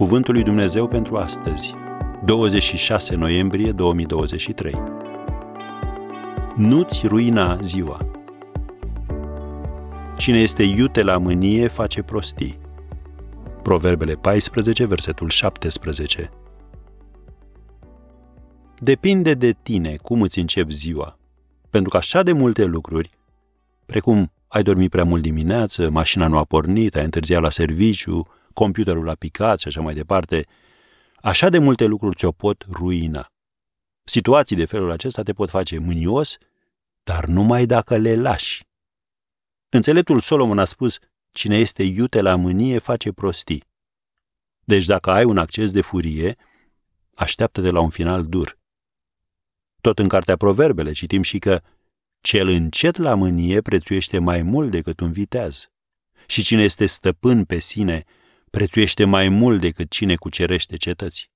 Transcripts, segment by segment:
Cuvântul lui Dumnezeu pentru astăzi, 26 noiembrie 2023. Nu-ți ruina ziua. Cine este iute la mânie face prostii. Proverbele 14, versetul 17. Depinde de tine cum îți începi ziua, pentru că așa de multe lucruri, precum ai dormit prea mult dimineață, mașina nu a pornit, ai întârziat la serviciu, computerul a picat și așa mai departe, așa de multe lucruri ți-o pot ruina. Situații de felul acesta te pot face mânios, dar numai dacă le lași. Înțeleptul Solomon a spus, cine este iute la mânie face prostii. Deci dacă ai un acces de furie, așteaptă-te la un final dur. Tot în cartea Proverbele citim și că cel încet la mânie prețuiește mai mult decât un viteaz. Și cine este stăpân pe sine prețuiește mai mult decât cine cucerește cetăți.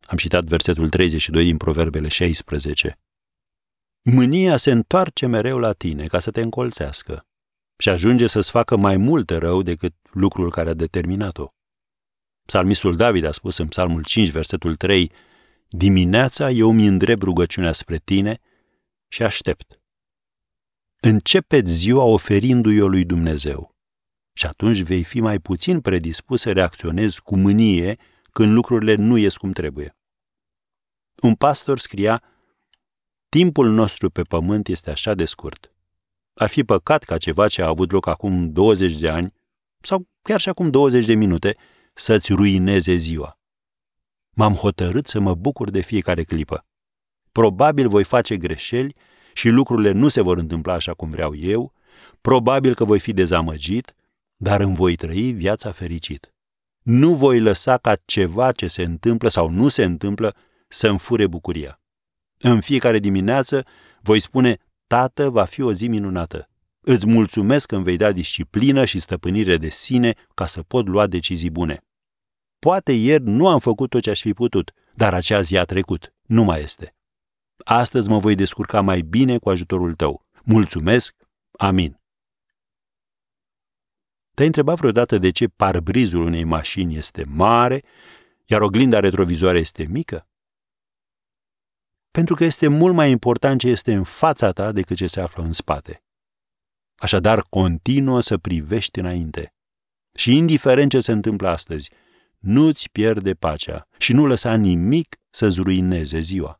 Am citat versetul 32 din Proverbele 16. Mânia se întoarce mereu la tine ca să te încolțească și ajunge să-ți facă mai mult rău decât lucrul care a determinat-o. Psalmistul David a spus în Psalmul 5, versetul 3, Dimineața eu mi îndrept rugăciunea spre tine și aștept. Începeți ziua oferindu-i-o lui Dumnezeu și atunci vei fi mai puțin predispus să reacționezi cu mânie când lucrurile nu ies cum trebuie. Un pastor scria, Timpul nostru pe pământ este așa de scurt. Ar fi păcat ca ceva ce a avut loc acum 20 de ani, sau chiar și acum 20 de minute, să-ți ruineze ziua. M-am hotărât să mă bucur de fiecare clipă. Probabil voi face greșeli și lucrurile nu se vor întâmpla așa cum vreau eu, probabil că voi fi dezamăgit, dar îmi voi trăi viața fericit. Nu voi lăsa ca ceva ce se întâmplă sau nu se întâmplă să-mi fure bucuria. În fiecare dimineață voi spune, Tată, va fi o zi minunată. Îți mulțumesc că îmi vei da disciplină și stăpânire de sine ca să pot lua decizii bune. Poate ieri nu am făcut tot ce aș fi putut, dar acea zi a trecut, nu mai este. Astăzi mă voi descurca mai bine cu ajutorul tău. Mulțumesc, amin. Te-ai întrebat vreodată de ce parbrizul unei mașini este mare, iar oglinda retrovizoare este mică? Pentru că este mult mai important ce este în fața ta decât ce se află în spate. Așadar, continuă să privești înainte. Și indiferent ce se întâmplă astăzi, nu-ți pierde pacea și nu lăsa nimic să-ți ruineze ziua.